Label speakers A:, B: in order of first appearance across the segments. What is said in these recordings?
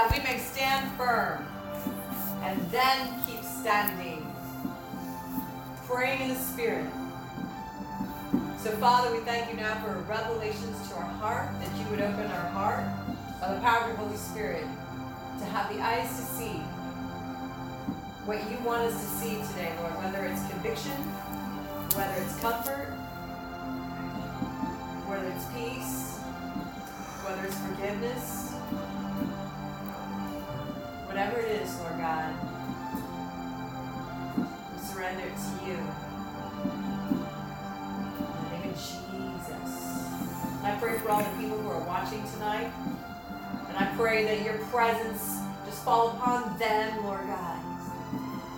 A: that we may stand firm and then keep standing, praying in the Spirit. So, Father, we thank you now for revelations to our heart, that you would open our heart by the power of your Holy Spirit to have the eyes to see what you want us to see today, Lord, whether it's conviction, whether it's comfort, whether it's peace, whether it's forgiveness, whatever it is, Lord God, we surrender it to you. In the name of Jesus. And I pray for all the people who are watching tonight. And I pray that your presence just fall upon them, Lord God.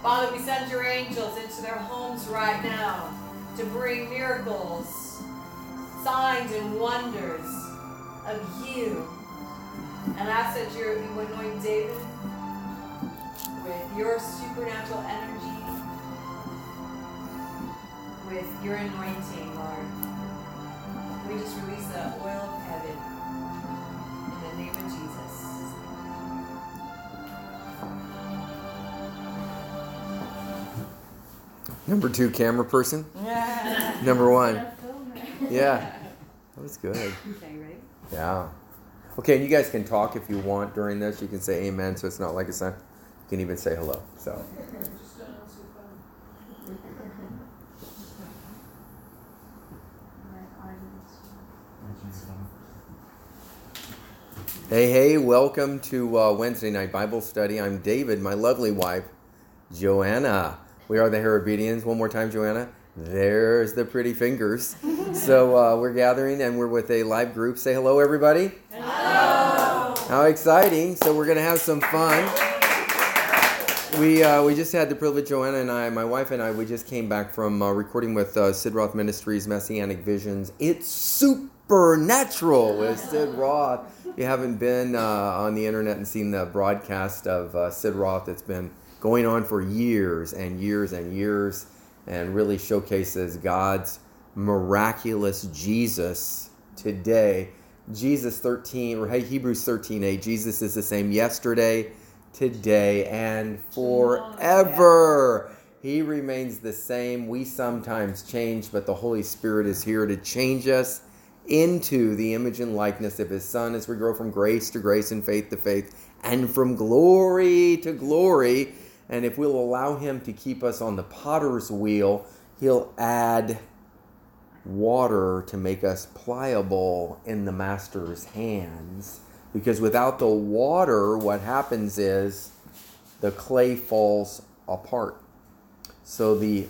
A: Father, we send your angels into their homes right now to bring miracles, signs, and wonders of you. And I you you anoint David with your supernatural energy, with your anointing, Lord. We just release the oil of heaven in the name of Jesus.
B: Number two camera person. Yeah. Number one. Yeah. That was good.
C: Okay, right?
B: Yeah. Okay, and you guys can talk if you want during this. You can say amen, so it's not like a sign. You can even say hello. So. Hey, hey, welcome to uh, Wednesday night Bible study. I'm David, my lovely wife, Joanna. We are the Hairabedians. One more time, Joanna. There's the pretty fingers. so uh, we're gathering and we're with a live group. Say hello, everybody. Hello. How exciting. So we're going to have some fun. We, uh, we just had the privilege, Joanna and I, my wife and I, we just came back from uh, recording with uh, Sid Roth Ministries, Messianic Visions. It's supernatural with Sid Roth. If you haven't been uh, on the internet and seen the broadcast of uh, Sid Roth, it's been going on for years and years and years and really showcases God's miraculous Jesus today. Jesus 13, or hey Hebrews 13 8, Jesus is the same yesterday, today, and forever. He remains the same. We sometimes change, but the Holy Spirit is here to change us into the image and likeness of His Son as we grow from grace to grace and faith to faith and from glory to glory. And if we'll allow Him to keep us on the potter's wheel, He'll add water to make us pliable in the Master's hands. Because without the water, what happens is the clay falls apart. So the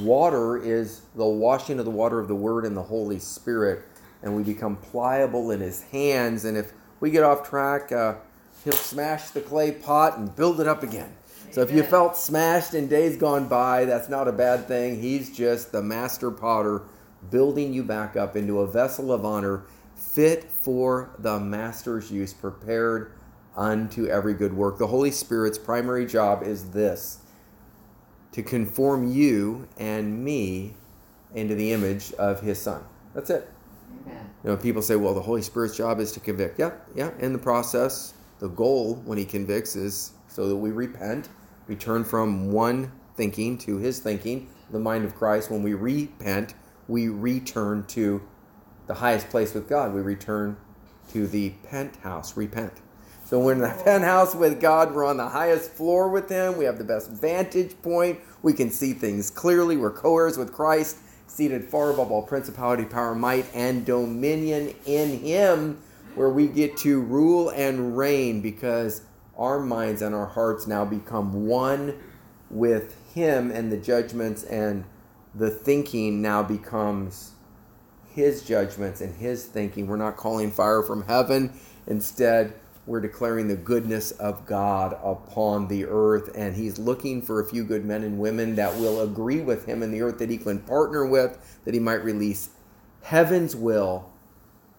B: water is the washing of the water of the Word and the Holy Spirit, and we become pliable in His hands. And if we get off track, uh, He'll smash the clay pot and build it up again. So if you felt smashed in days gone by, that's not a bad thing. He's just the master potter building you back up into a vessel of honor fit for the master's use, prepared unto every good work. The Holy Spirit's primary job is this to conform you and me into the image of his son. That's it.
C: Amen.
B: You know, people say, well, the Holy Spirit's job is to convict. Yeah, yeah. In the process, the goal when he convicts is so that we repent, we turn from one thinking to his thinking, the mind of Christ. When we repent, we return to the highest place with God. We return to the penthouse, repent. So we're in the penthouse with God. We're on the highest floor with Him. We have the best vantage point. We can see things clearly. We're co heirs with Christ, seated far above all principality, power, might, and dominion in Him, where we get to rule and reign because our minds and our hearts now become one with Him, and the judgments and the thinking now becomes His judgments and His thinking. We're not calling fire from heaven. Instead, we're declaring the goodness of God upon the earth, and He's looking for a few good men and women that will agree with Him in the earth that He can partner with, that He might release heaven's will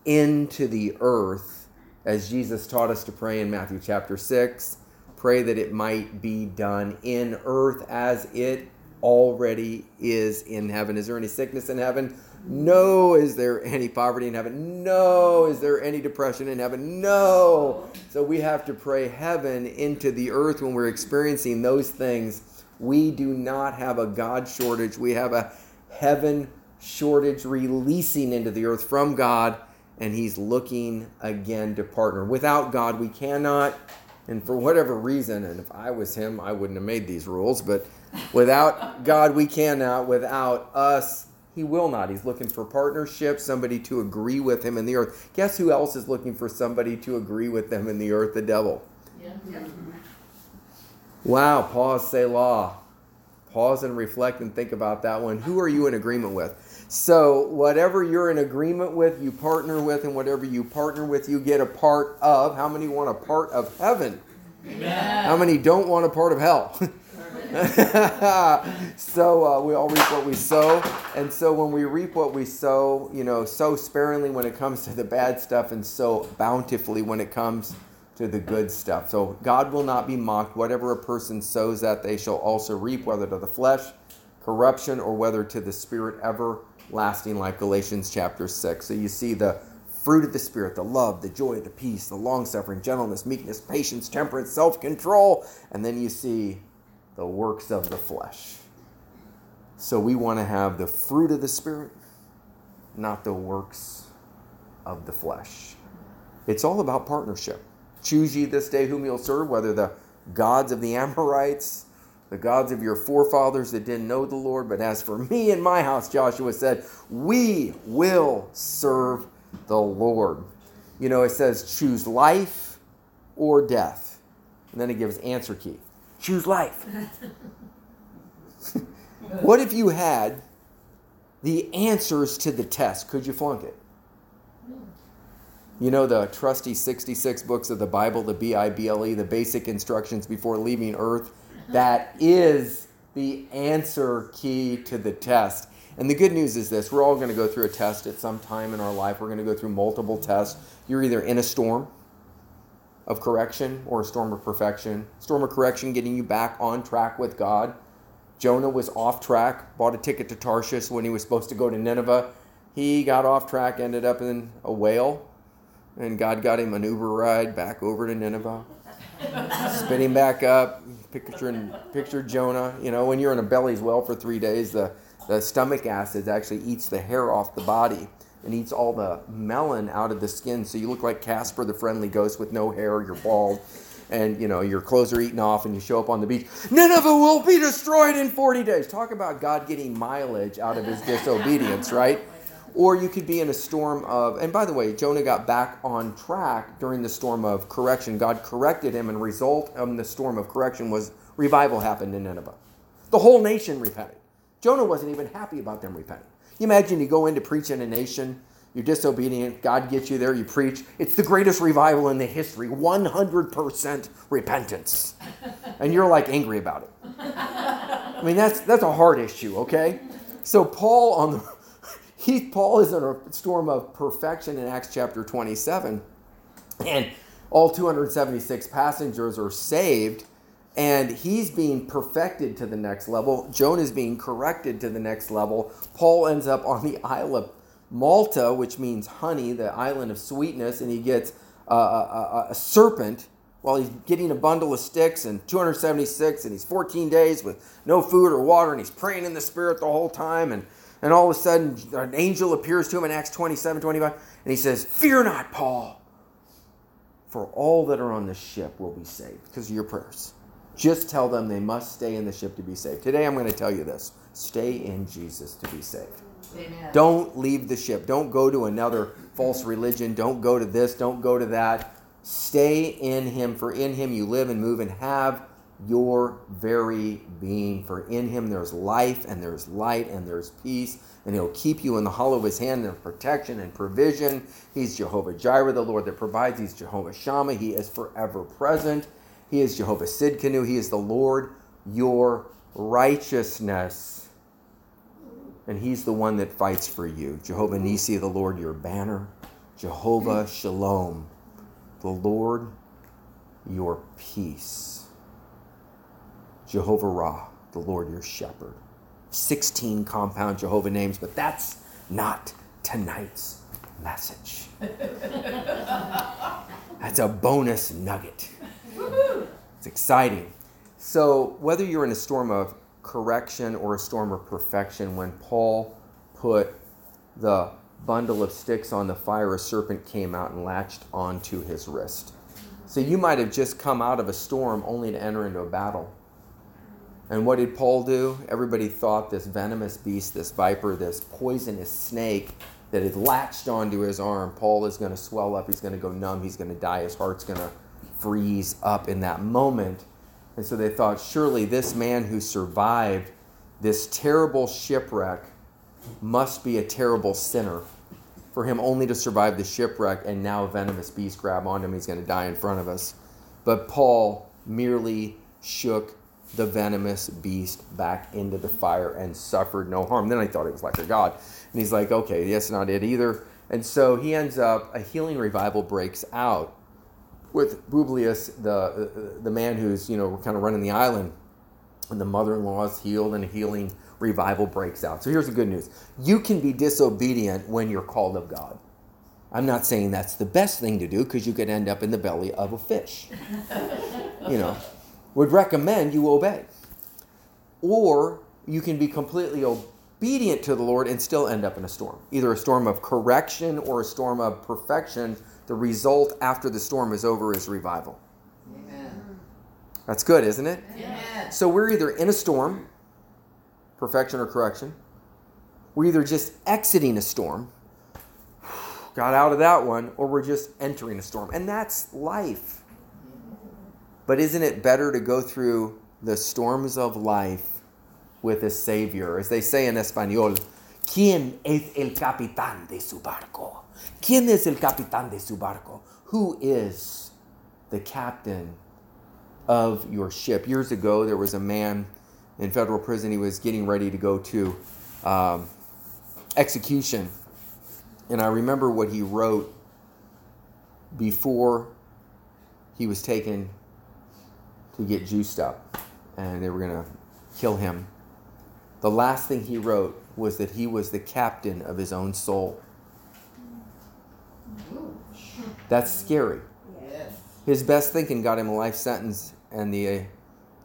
B: into the earth, as Jesus taught us to pray in Matthew chapter 6. Pray that it might be done in earth as it already is in heaven. Is there any sickness in heaven? No, is there any poverty in heaven? No, is there any depression in heaven? No. So we have to pray heaven into the earth when we're experiencing those things. We do not have a God shortage. We have a heaven shortage releasing into the earth from God, and He's looking again to partner. Without God, we cannot, and for whatever reason, and if I was Him, I wouldn't have made these rules, but without God, we cannot. Without us, He will not. He's looking for partnership, somebody to agree with Him in the earth. Guess who else is looking for somebody to agree with them in the earth? The devil. Yeah. yeah. Wow, pause, Selah. Pause and reflect and think about that one. Who are you in agreement with? So, whatever you're in agreement with, you partner with, and whatever you partner with, you get a part of. How many want a part of heaven? How many don't want a part of hell? so uh, we all reap what we sow, and so when we reap what we sow, you know, sow sparingly when it comes to the bad stuff, and sow bountifully when it comes to the good stuff. So God will not be mocked. Whatever a person sows, that they shall also reap, whether to the flesh, corruption, or whether to the spirit ever lasting, like Galatians chapter 6. So you see the fruit of the Spirit the love, the joy, the peace, the long suffering, gentleness, meekness, patience, temperance, self control. And then you see the works of the flesh. So we want to have the fruit of the Spirit, not the works of the flesh. It's all about partnership. Choose ye this day whom you'll serve, whether the gods of the Amorites, the gods of your forefathers that didn't know the Lord. But as for me and my house, Joshua said, we will serve the Lord. You know, it says choose life or death. And then it gives answer key. Choose life. what if you had the answers to the test? Could you flunk it? You know the trusty 66 books of the Bible, the B I B L E, the basic instructions before leaving earth that is the answer key to the test. And the good news is this we're all going to go through a test at some time in our life. We're going to go through multiple tests. You're either in a storm of correction or a storm of perfection. Storm of correction getting you back on track with God. Jonah was off track, bought a ticket to Tarshish when he was supposed to go to Nineveh. He got off track, ended up in a whale, and God got him an Uber ride back over to Nineveh. Spit him back up, picture picture Jonah. You know, when you're in a belly's well for three days, the the stomach acid actually eats the hair off the body and eats all the melon out of the skin. So you look like Casper the Friendly Ghost with no hair. You're bald, and you know your clothes are eaten off, and you show up on the beach. Nineveh will be destroyed in 40 days. Talk about God getting mileage out of his disobedience, right? Or you could be in a storm of, and by the way, Jonah got back on track during the storm of correction. God corrected him, and result of the storm of correction was revival happened in Nineveh. The whole nation repented. Jonah wasn't even happy about them repenting. You imagine you go in to preach in a nation, you're disobedient, God gets you there, you preach. It's the greatest revival in the history 100% repentance. And you're like angry about it. I mean, that's, that's a hard issue, okay? So, Paul on the he, Paul is in a storm of perfection in Acts chapter 27, and all 276 passengers are saved, and he's being perfected to the next level. Jonah is being corrected to the next level. Paul ends up on the Isle of Malta, which means honey, the island of sweetness, and he gets a, a, a serpent while he's getting a bundle of sticks and 276 and he's 14 days with no food or water and he's praying in the spirit the whole time and and all of a sudden, an angel appears to him in Acts 27 25, and he says, Fear not, Paul, for all that are on the ship will be saved because of your prayers. Just tell them they must stay in the ship to be saved. Today, I'm going to tell you this stay in Jesus to be saved. Amen. Don't leave the ship. Don't go to another false religion. Don't go to this. Don't go to that. Stay in Him, for in Him you live and move and have your very being. For in him there's life and there's light and there's peace, and he'll keep you in the hollow of his hand in protection and provision. He's Jehovah Jireh, the Lord that provides. He's Jehovah Shammah. He is forever present. He is Jehovah Sidkenu. He is the Lord your righteousness. And he's the one that fights for you. Jehovah Nisi, the Lord your banner. Jehovah Shalom, the Lord your peace. Jehovah Ra, the Lord your shepherd. 16 compound Jehovah names, but that's not tonight's message. That's a bonus nugget. It's exciting. So, whether you're in a storm of correction or a storm of perfection, when Paul put the bundle of sticks on the fire, a serpent came out and latched onto his wrist. So, you might have just come out of a storm only to enter into a battle. And what did Paul do? Everybody thought this venomous beast, this viper, this poisonous snake that had latched onto his arm, Paul is going to swell up, he's going to go numb, he's going to die, his heart's going to freeze up in that moment. And so they thought, surely this man who survived this terrible shipwreck must be a terrible sinner. For him only to survive the shipwreck and now a venomous beast grab onto him, he's going to die in front of us. But Paul merely shook the venomous beast back into the fire and suffered no harm. Then I thought it was like a god. And he's like, okay, that's not it either. And so he ends up, a healing revival breaks out with Publius, the, the man who's, you know, kind of running the island. And the mother in law is healed and a healing revival breaks out. So here's the good news you can be disobedient when you're called of God. I'm not saying that's the best thing to do because you could end up in the belly of a fish. you know, would recommend you obey. Or you can be completely obedient to the Lord and still end up in a storm. Either a storm of correction or a storm of perfection. The result after the storm is over is revival. Amen. That's good, isn't it?
A: Amen.
B: So we're either in a storm, perfection or correction. We're either just exiting a storm, got out of that one, or we're just entering a storm. And that's life. But isn't it better to go through the storms of life with a Savior? As they say in Espanol, ¿Quién es el capitán de su barco? ¿Quién es el capitán de su barco? Who is the captain of your ship? Years ago, there was a man in federal prison. He was getting ready to go to um, execution. And I remember what he wrote before he was taken to get juiced up and they were going to kill him. The last thing he wrote was that he was the captain of his own soul. That's scary. His best thinking got him a life sentence and the uh,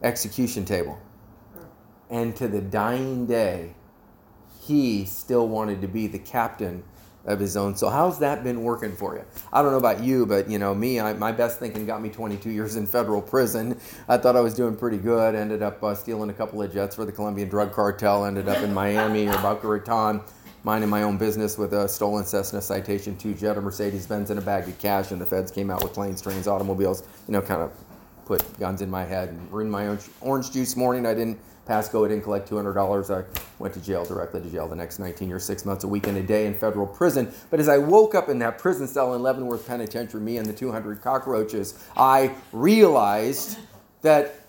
B: execution table. And to the dying day, he still wanted to be the captain of his own soul. How's that been working for you? I don't know about you, but you know me, I, my best thinking got me 22 years in federal prison. I thought I was doing pretty good. Ended up uh, stealing a couple of jets for the Colombian drug cartel. Ended up in Miami or Boca Raton, minding my own business with a stolen Cessna Citation 2 Jetta Mercedes Benz, and a bag of cash. And the feds came out with planes, trains, automobiles. You know, kind of put guns in my head and ruined my own orange juice morning. I didn't pass go. I didn't collect $200. I went to jail, directly to jail the next 19 years, six months, a week, and a day in federal prison. But as I woke up in that prison cell in Leavenworth Penitentiary, me and the 200 cockroaches, I realized that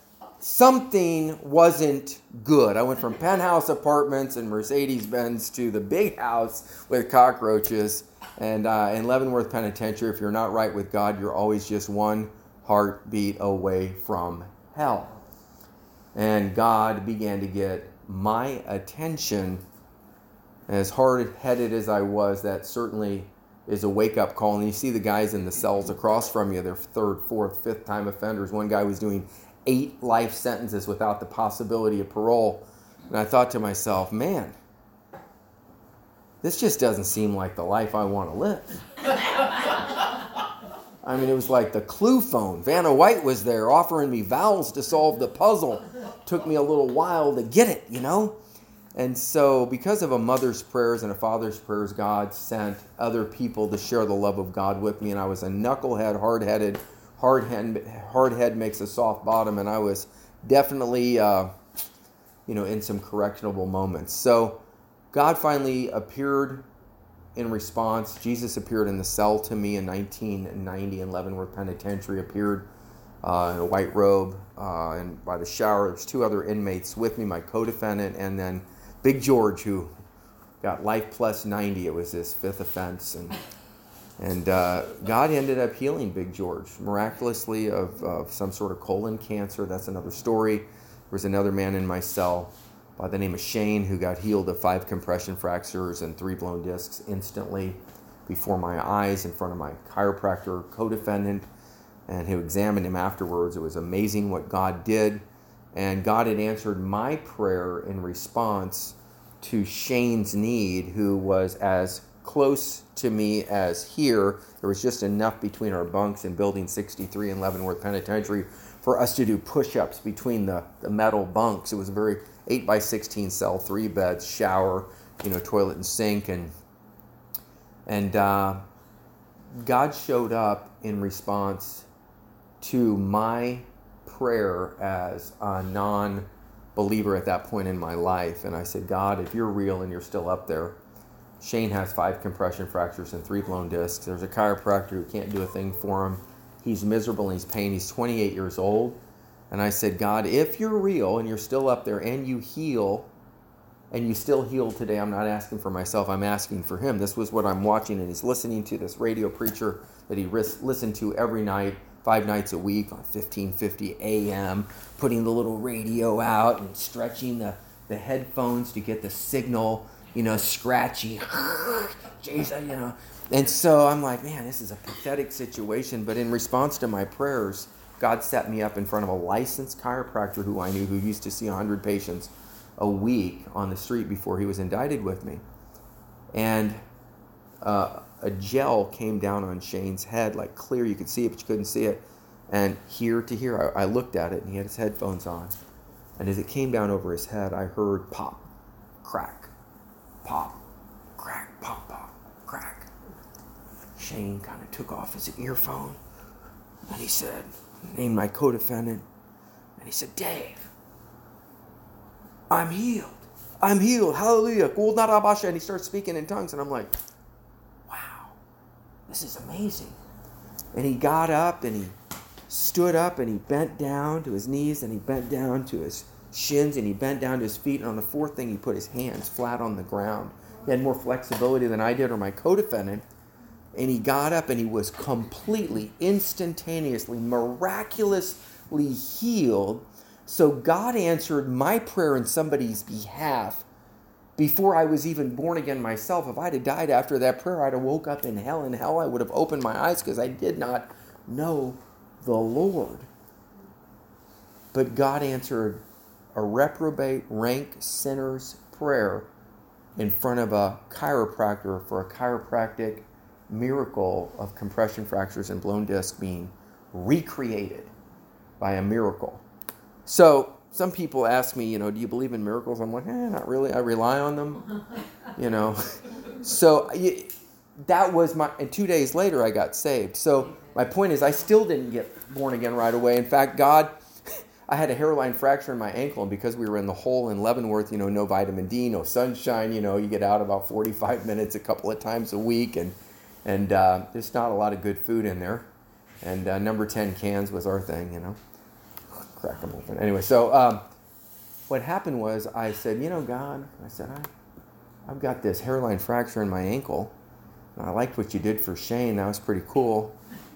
B: something wasn't good. I went from penthouse apartments and Mercedes Benz to the big house with cockroaches. And uh, in Leavenworth Penitentiary, if you're not right with God, you're always just one heartbeat away from hell. And God began to get my attention. As hard headed as I was, that certainly is a wake up call. And you see the guys in the cells across from you, they're third, fourth, fifth time offenders. One guy was doing eight life sentences without the possibility of parole. And I thought to myself, man, this just doesn't seem like the life I want to live. I mean, it was like the clue phone. Vanna White was there offering me vowels to solve the puzzle. Took me a little while to get it, you know? And so, because of a mother's prayers and a father's prayers, God sent other people to share the love of God with me. And I was a knucklehead, hard headed. Hard head, hard head makes a soft bottom. And I was definitely, uh, you know, in some correctionable moments. So, God finally appeared in response, Jesus appeared in the cell to me in 1990 in Leavenworth Penitentiary, appeared uh, in a white robe uh, and by the shower. There's two other inmates with me, my co-defendant, and then Big George, who got life plus 90. It was his fifth offense. And, and uh, God ended up healing Big George miraculously of, of some sort of colon cancer. That's another story. There was another man in my cell by the name of Shane who got healed of five compression fractures and three blown discs instantly before my eyes in front of my chiropractor co defendant and who examined him afterwards. It was amazing what God did. And God had answered my prayer in response to Shane's need, who was as close to me as here. There was just enough between our bunks in Building 63 in Leavenworth Penitentiary for us to do push ups between the, the metal bunks. It was a very 8 by 16 cell, three beds, shower, you know, toilet and sink. And, and uh, God showed up in response to my prayer as a non believer at that point in my life. And I said, God, if you're real and you're still up there, Shane has five compression fractures and three blown discs. There's a chiropractor who can't do a thing for him. He's miserable and he's pain. He's 28 years old. And I said, God, if you're real and you're still up there and you heal, and you still heal today, I'm not asking for myself, I'm asking for him. This was what I'm watching, and he's listening to this radio preacher that he listened to every night five nights a week on 1550 AM, putting the little radio out and stretching the, the headphones to get the signal, you know, scratchy. Jesus, you know. And so I'm like, man, this is a pathetic situation. But in response to my prayers, God set me up in front of a licensed chiropractor who I knew who used to see 100 patients a week on the street before he was indicted with me. And uh, a gel came down on Shane's head, like clear. You could see it, but you couldn't see it. And here to here, I, I looked at it, and he had his headphones on. And as it came down over his head, I heard pop, crack, pop, crack, pop, pop, crack. Shane kind of took off his earphone, and he said, named my co-defendant, and he said, Dave, I'm healed. I'm healed. Hallelujah. And he starts speaking in tongues, and I'm like, wow, this is amazing. And he got up and he stood up and he bent down to his knees and he bent down to his shins and he bent down to his feet. And on the fourth thing, he put his hands flat on the ground. He had more flexibility than I did or my co defendant. And he got up and he was completely, instantaneously, miraculously healed. So God answered my prayer in somebody's behalf before I was even born again myself, if I'd have died after that prayer, I'd have woke up in hell. In hell, I would have opened my eyes because I did not know the Lord. But God answered a reprobate rank sinner's prayer in front of a chiropractor for a chiropractic miracle of compression fractures and blown disc being recreated by a miracle. So some people ask me, you know, do you believe in miracles? I'm like, eh, not really. I rely on them, you know. so that was my. And two days later, I got saved. So my point is, I still didn't get born again right away. In fact, God, I had a hairline fracture in my ankle, and because we were in the hole in Leavenworth, you know, no vitamin D, no sunshine. You know, you get out about 45 minutes a couple of times a week, and and uh, there's not a lot of good food in there. And uh, number 10 cans was our thing, you know crack them open. Anyway, so um, what happened was I said, you know, God, I said, I, I've got this hairline fracture in my ankle. And I liked what you did for Shane. That was pretty cool.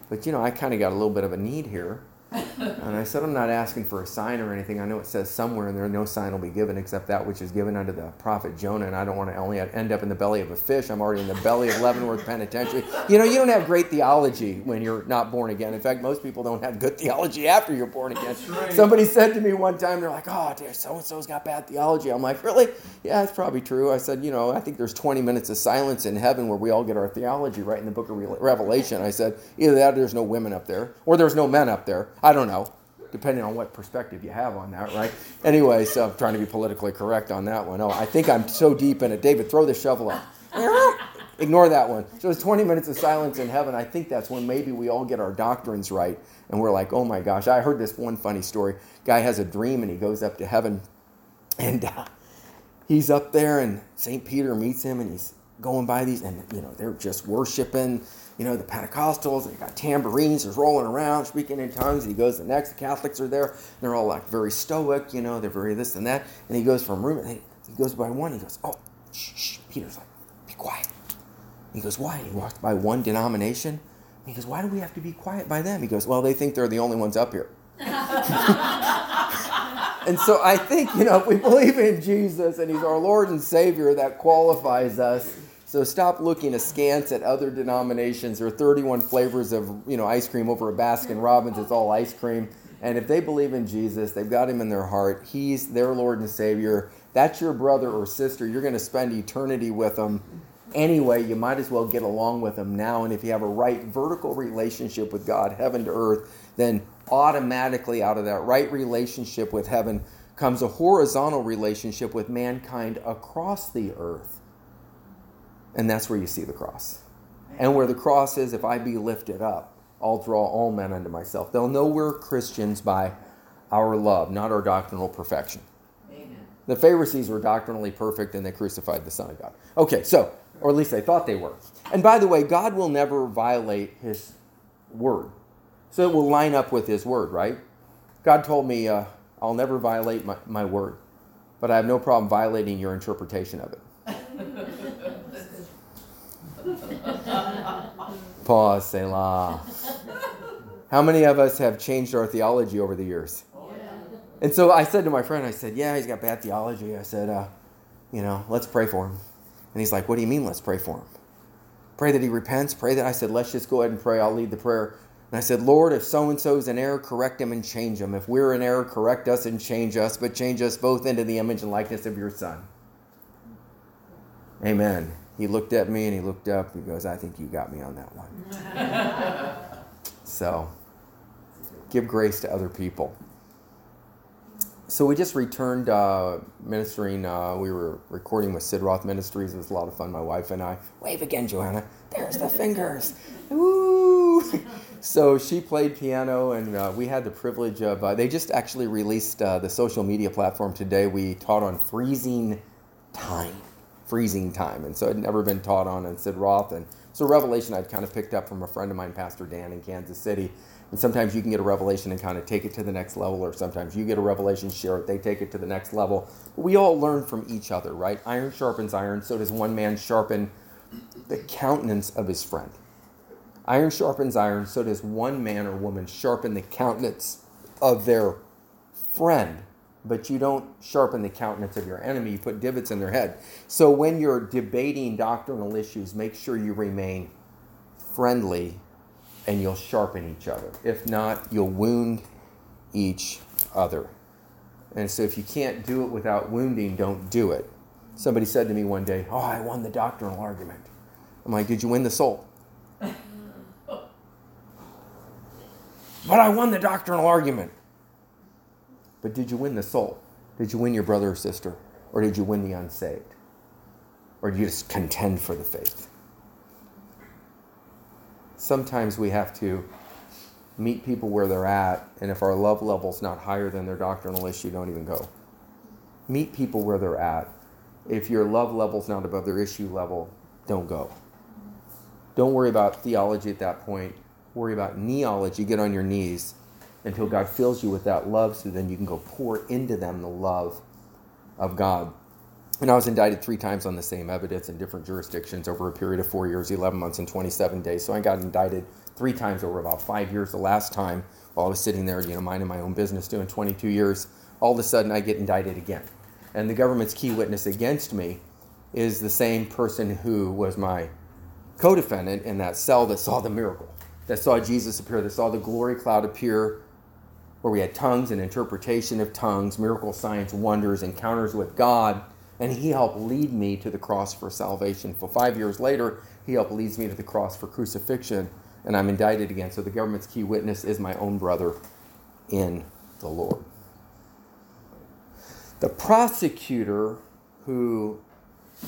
B: But, you know, I kind of got a little bit of a need here. And I said, I'm not asking for a sign or anything. I know it says somewhere in there, no sign will be given except that which is given unto the prophet Jonah. And I don't want to only end up in the belly of a fish. I'm already in the belly of Leavenworth Penitentiary. You know, you don't have great theology when you're not born again. In fact, most people don't have good theology after you're born again. Right. Somebody said to me one time, they're like, oh, dear, so and so's got bad theology. I'm like, really? Yeah, it's probably true. I said, you know, I think there's 20 minutes of silence in heaven where we all get our theology right in the book of Revelation. I said, either that or there's no women up there, or there's no men up there. I don't know depending on what perspective you have on that, right? Anyway, so I'm trying to be politically correct on that one. Oh, I think I'm so deep in it. David, throw the shovel up. Ignore that one. So it's 20 minutes of silence in heaven. I think that's when maybe we all get our doctrines right. And we're like, oh my gosh, I heard this one funny story. Guy has a dream and he goes up to heaven. And uh, he's up there and St. Peter meets him and he's going by these and, you know, they're just worshiping you know, the Pentecostals, they got tambourines, they're rolling around, speaking in tongues. And he goes the next, the Catholics are there. They're all like very stoic, you know, they're very this and that. And he goes from room, he, he goes by one, he goes, oh, shh, shh. Peter's like, be quiet. He goes, why? He walks by one denomination. He goes, why do we have to be quiet by them? He goes, well, they think they're the only ones up here. And so I think, you know, if we believe in Jesus and He's our Lord and Savior, that qualifies us. So stop looking askance at other denominations or 31 flavors of, you know, ice cream over a Baskin Robbins. It's all ice cream. And if they believe in Jesus, they've got Him in their heart. He's their Lord and Savior. That's your brother or sister. You're going to spend eternity with them anyway. You might as well get along with them now. And if you have a right vertical relationship with God, heaven to earth, then automatically out of that right relationship with heaven comes a horizontal relationship with mankind across the earth. And that's where you see the cross. And where the cross is, if I be lifted up, I'll draw all men unto myself. They'll know we're Christians by our love, not our doctrinal perfection. Amen. The Pharisees were doctrinally perfect and they crucified the Son of God. Okay, so, or at least they thought they were. And by the way, God will never violate his word. So it will line up with His word, right? God told me, uh, I'll never violate my, my word, but I have no problem violating your interpretation of it. Pause, Selah. How many of us have changed our theology over the years? And so I said to my friend, I said, Yeah, he's got bad theology. I said, uh, You know, let's pray for him. And he's like, What do you mean, let's pray for him? Pray that he repents. Pray that I said, Let's just go ahead and pray. I'll lead the prayer. And I said, Lord, if so and so's in error, correct him and change him. If we're in error, correct us and change us, but change us both into the image and likeness of your Son. Amen. He looked at me and he looked up. and He goes, I think you got me on that one. so, give grace to other people. So, we just returned uh, ministering. Uh, we were recording with Sid Roth Ministries. It was a lot of fun, my wife and I. Wave again, Joanna. There's the fingers. Woo! so she played piano, and uh, we had the privilege of. Uh, they just actually released uh, the social media platform today. We taught on freezing time, freezing time, and so I'd never been taught on. And Sid Roth, and so Revelation I'd kind of picked up from a friend of mine, Pastor Dan in Kansas City. And sometimes you can get a revelation and kind of take it to the next level, or sometimes you get a revelation, share it, they take it to the next level. We all learn from each other, right? Iron sharpens iron, so does one man sharpen the countenance of his friend. Iron sharpens iron, so does one man or woman sharpen the countenance of their friend. But you don't sharpen the countenance of your enemy, you put divots in their head. So when you're debating doctrinal issues, make sure you remain friendly and you'll sharpen each other. If not, you'll wound each other. And so if you can't do it without wounding, don't do it. Somebody said to me one day, Oh, I won the doctrinal argument. I'm like, Did you win the soul? But I won the doctrinal argument. But did you win the soul? Did you win your brother or sister? Or did you win the unsaved? Or did you just contend for the faith? Sometimes we have to meet people where they're at, and if our love level's not higher than their doctrinal issue, don't even go. Meet people where they're at. If your love level's not above their issue level, don't go. Don't worry about theology at that point worry about kneeology, get on your knees until God fills you with that love so then you can go pour into them the love of God. And I was indicted three times on the same evidence in different jurisdictions over a period of four years, 11 months, and 27 days. So I got indicted three times over about five years. The last time, while I was sitting there, you know, minding my own business, doing 22 years, all of a sudden I get indicted again. And the government's key witness against me is the same person who was my co defendant in that cell that saw the miracle that saw Jesus appear, that saw the glory cloud appear, where we had tongues and interpretation of tongues, miracle signs, wonders, encounters with God. And he helped lead me to the cross for salvation. For five years later, he helped lead me to the cross for crucifixion, and I'm indicted again. So the government's key witness is my own brother in the Lord. The prosecutor who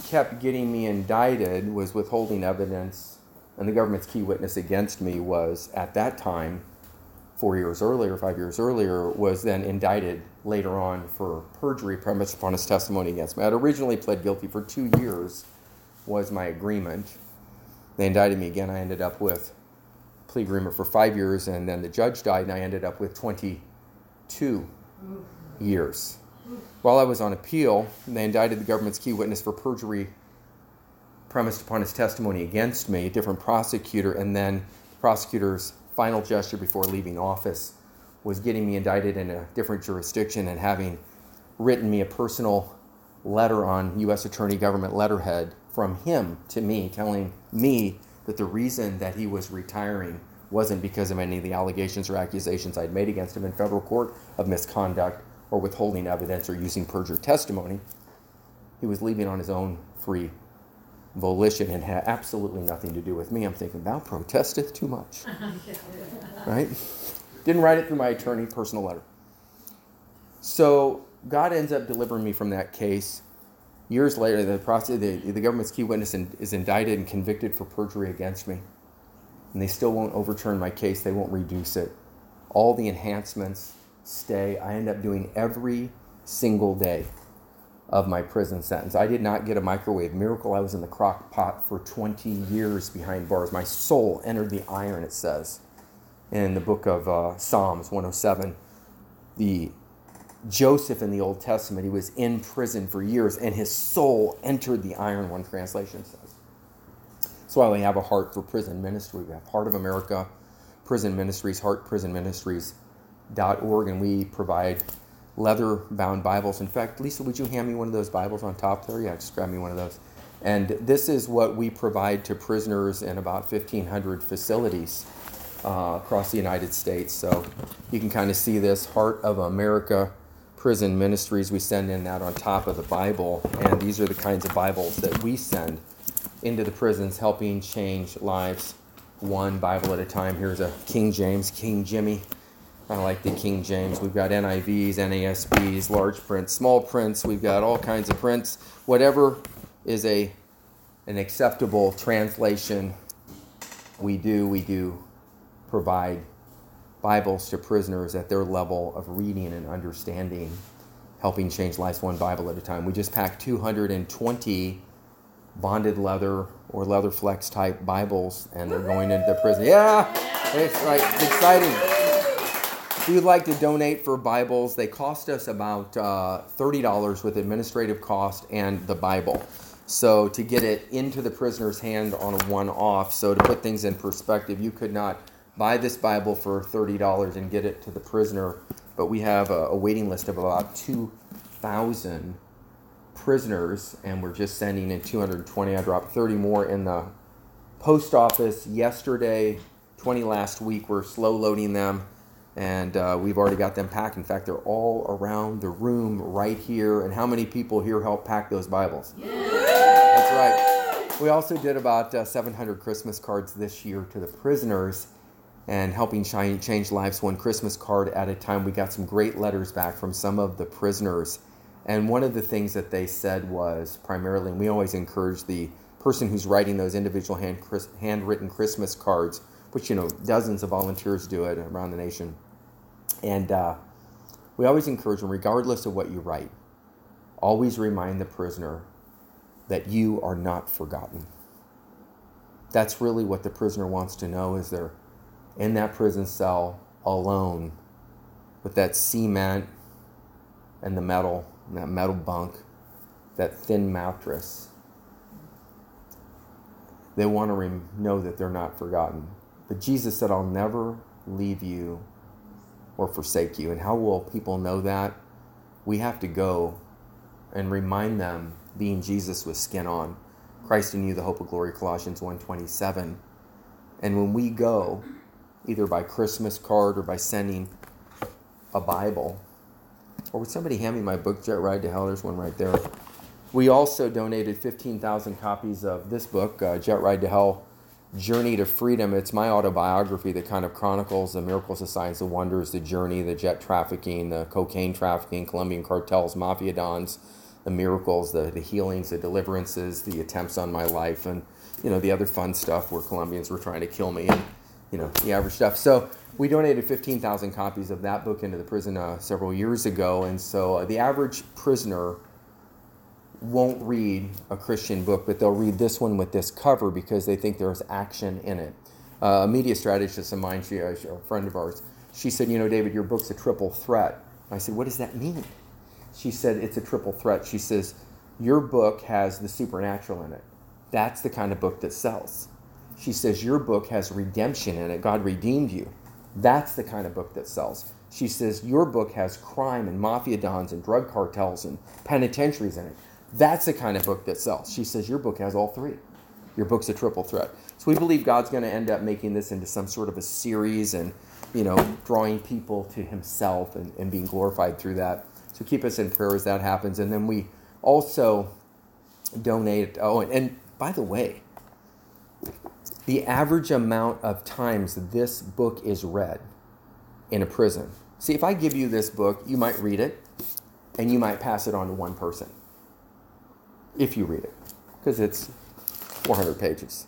B: kept getting me indicted was withholding evidence and the government's key witness against me was, at that time, four years earlier, five years earlier, was then indicted later on for perjury premised upon his testimony against me. I had originally pled guilty for two years, was my agreement. They indicted me again. I ended up with plea agreement for five years, and then the judge died, and I ended up with 22 years. While I was on appeal, they indicted the government's key witness for perjury premised upon his testimony against me, a different prosecutor, and then the prosecutor's final gesture before leaving office was getting me indicted in a different jurisdiction and having written me a personal letter on U.S. Attorney government letterhead from him to me, telling me that the reason that he was retiring wasn't because of any of the allegations or accusations I'd made against him in federal court of misconduct or withholding evidence or using perjured testimony. He was leaving on his own free volition and had absolutely nothing to do with me. I'm thinking, thou protesteth too much. right? Didn't write it through my attorney, personal letter. So God ends up delivering me from that case. Years later, the, process, the, the government's key witness in, is indicted and convicted for perjury against me. And they still won't overturn my case, they won't reduce it. All the enhancements stay. I end up doing every single day of my prison sentence. I did not get a microwave miracle. I was in the crock pot for 20 years behind bars. My soul entered the iron, it says in the book of uh, Psalms 107. The Joseph in the Old Testament, he was in prison for years, and his soul entered the iron, one translation says. That's why we have a heart for prison ministry. We have Heart of America, Prison Ministries, heartprisonministries.org, and we provide leather bound Bibles. In fact, Lisa, would you hand me one of those Bibles on top there? Yeah, just grab me one of those. And this is what we provide to prisoners in about 1,500 facilities uh, across the United States. So you can kind of see this Heart of America Prison Ministries. We send in that on top of the Bible, and these are the kinds of Bibles that we send into the prisons, helping change lives one Bible at a time. Here's a King James, King Jimmy. I like the King James. We've got NIVs, NASBs, large prints, small prints. We've got all kinds of prints. Whatever is a an acceptable translation, we do. We do provide Bibles to prisoners at their level of reading and understanding, helping change lives one Bible at a time. We just packed 220 bonded leather or leather flex type Bibles, and they're going into the prison. Yeah, it's like it's exciting. If you'd like to donate for Bibles, they cost us about uh, $30 with administrative cost and the Bible. So to get it into the prisoner's hand on a one off, so to put things in perspective, you could not buy this Bible for $30 and get it to the prisoner. But we have a, a waiting list of about 2,000 prisoners, and we're just sending in 220. I dropped 30 more in the post office yesterday, 20 last week. We're slow loading them, and uh, we've already got them packed. In fact, they're all around the room right here. And how many people here help pack those Bibles? Yeah. That's right. We also did about uh, 700 Christmas cards this year to the prisoners and helping change lives one Christmas card at a time. We got some great letters back from some of the prisoners. And one of the things that they said was primarily, and we always encourage the person who's writing those individual hand, handwritten Christmas cards, which, you know, dozens of volunteers do it around the nation. And uh, we always encourage them, regardless of what you write, always remind the prisoner that you are not forgotten. That's really what the prisoner wants to know is there in that prison cell alone with that cement and the metal, and that metal bunk, that thin mattress. They want to know that they're not forgotten. But Jesus said, I'll never leave you or forsake you. And how will people know that? We have to go and remind them, being Jesus with skin on. Christ in you, the hope of glory, Colossians 1.27. And when we go, either by Christmas card or by sending a Bible. Or would somebody hand me my book, Jet Ride to Hell? There's one right there. We also donated 15,000 copies of this book, uh, Jet Ride to Hell Journey to Freedom. It's my autobiography that kind of chronicles the miracles, the signs, the wonders, the journey, the jet trafficking, the cocaine trafficking, Colombian cartels, mafia dons, the miracles, the, the healings, the deliverances, the attempts on my life, and you know the other fun stuff where Colombians were trying to kill me. And you know, the average stuff. So we donated 15,000 copies of that book into the prison uh, several years ago. And so uh, the average prisoner won't read a Christian book, but they'll read this one with this cover because they think there's action in it. Uh, a media strategist of mine, she, a friend of ours, she said, You know, David, your book's a triple threat. I said, What does that mean? She said, It's a triple threat. She says, Your book has the supernatural in it. That's the kind of book that sells she says, Your book has redemption in it. God redeemed you. That's the kind of book that sells. She says, Your book has crime and mafia dons and drug cartels and penitentiaries in it. That's the kind of book that sells. She says, Your book has all three. Your book's a triple threat. So we believe God's going to end up making this into some sort of a series and, you know, drawing people to Himself and, and being glorified through that. So keep us in prayer as that happens. And then we also donate. Oh, and, and by the way, the average amount of times this book is read in a prison. See, if I give you this book, you might read it and you might pass it on to one person if you read it because it's 400 pages.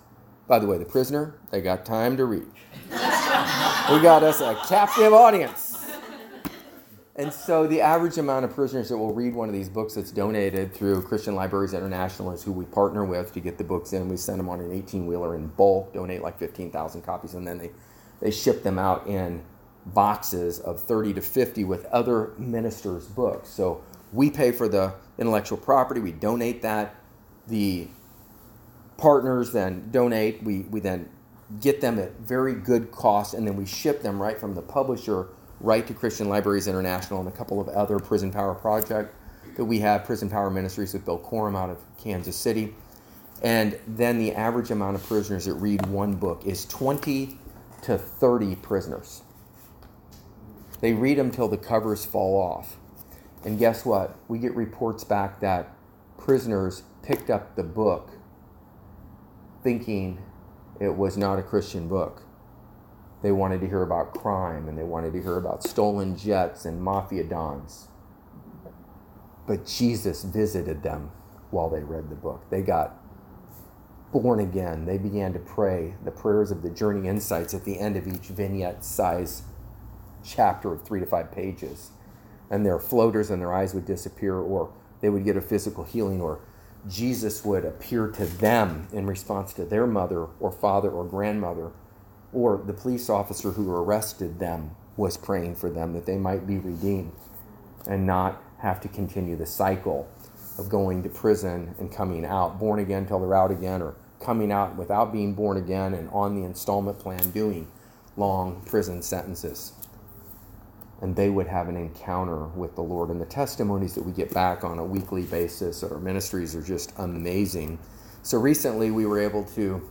B: By the way, the prisoner, they got time to read. we got us a captive audience. And so the average amount of prisoners that will read one of these books that's donated through Christian Libraries International is who we partner with to get the books in. We send them on an 18 wheeler in bulk, donate like 15,000 copies, and then they, they ship them out in boxes of 30 to 50 with other ministers' books. So we pay for the intellectual property, we donate that. The partners then donate, we, we then get them at very good cost, and then we ship them right from the publisher right to Christian Libraries International and a couple of other Prison Power projects that we have, Prison Power Ministries with Bill Corum out of Kansas City. And then the average amount of prisoners that read one book is 20 to 30 prisoners. They read them till the covers fall off. And guess what? We get reports back that prisoners picked up the book thinking it was not a Christian book. They wanted to hear about crime and they wanted to hear about stolen jets and mafia dons. But Jesus visited them while they read the book. They got born again. They began to pray the prayers of the journey insights at the end of each vignette size chapter of three to five pages. And their floaters and their eyes would disappear, or they would get a physical healing, or Jesus would appear to them in response to their mother or father or grandmother or the police officer who arrested them was praying for them that they might be redeemed and not have to continue the cycle of going to prison and coming out, born again till they're out again, or coming out without being born again and on the installment plan doing long prison sentences. And they would have an encounter with the Lord. And the testimonies that we get back on a weekly basis at our ministries are just amazing. So recently we were able to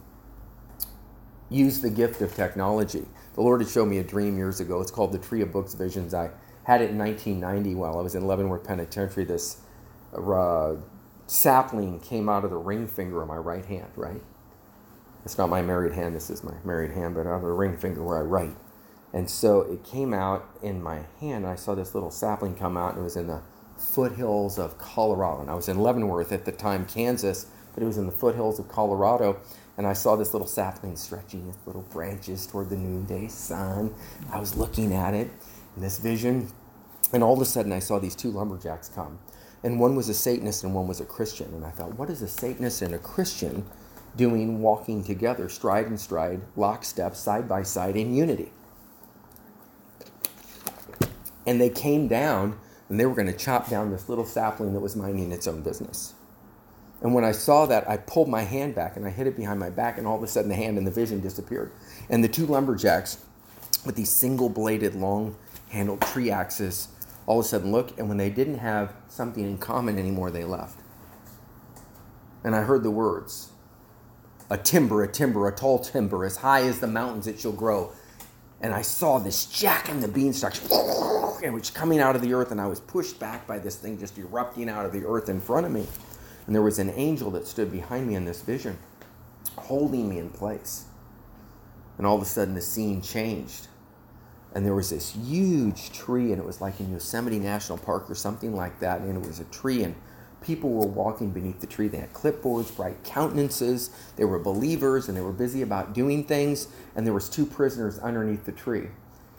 B: use the gift of technology. The Lord had shown me a dream years ago. It's called the Tree of Books Visions. I had it in 1990 while I was in Leavenworth Penitentiary. This uh, sapling came out of the ring finger of my right hand, right? It's not my married hand, this is my married hand, but out of the ring finger where I write. And so it came out in my hand. I saw this little sapling come out, and it was in the foothills of Colorado. And I was in Leavenworth at the time, Kansas, but it was in the foothills of Colorado and I saw this little sapling stretching its little branches toward the noonday sun. I was looking at it in this vision, and all of a sudden I saw these two lumberjacks come. And one was a Satanist and one was a Christian. And I thought, what is a Satanist and a Christian doing walking together, stride and stride, lockstep, side by side in unity? And they came down and they were going to chop down this little sapling that was minding its own business. And when I saw that, I pulled my hand back and I hit it behind my back, and all of a sudden the hand and the vision disappeared. And the two lumberjacks with these single bladed, long handled tree axes all of a sudden look, and when they didn't have something in common anymore, they left. And I heard the words a timber, a timber, a tall timber, as high as the mountains it shall grow. And I saw this jack in the beanstalk, which coming out of the earth, and I was pushed back by this thing just erupting out of the earth in front of me. And there was an angel that stood behind me in this vision, holding me in place. And all of a sudden, the scene changed. And there was this huge tree, and it was like in Yosemite National Park or something like that. And it was a tree, and people were walking beneath the tree. They had clipboards, bright countenances. They were believers, and they were busy about doing things. And there was two prisoners underneath the tree.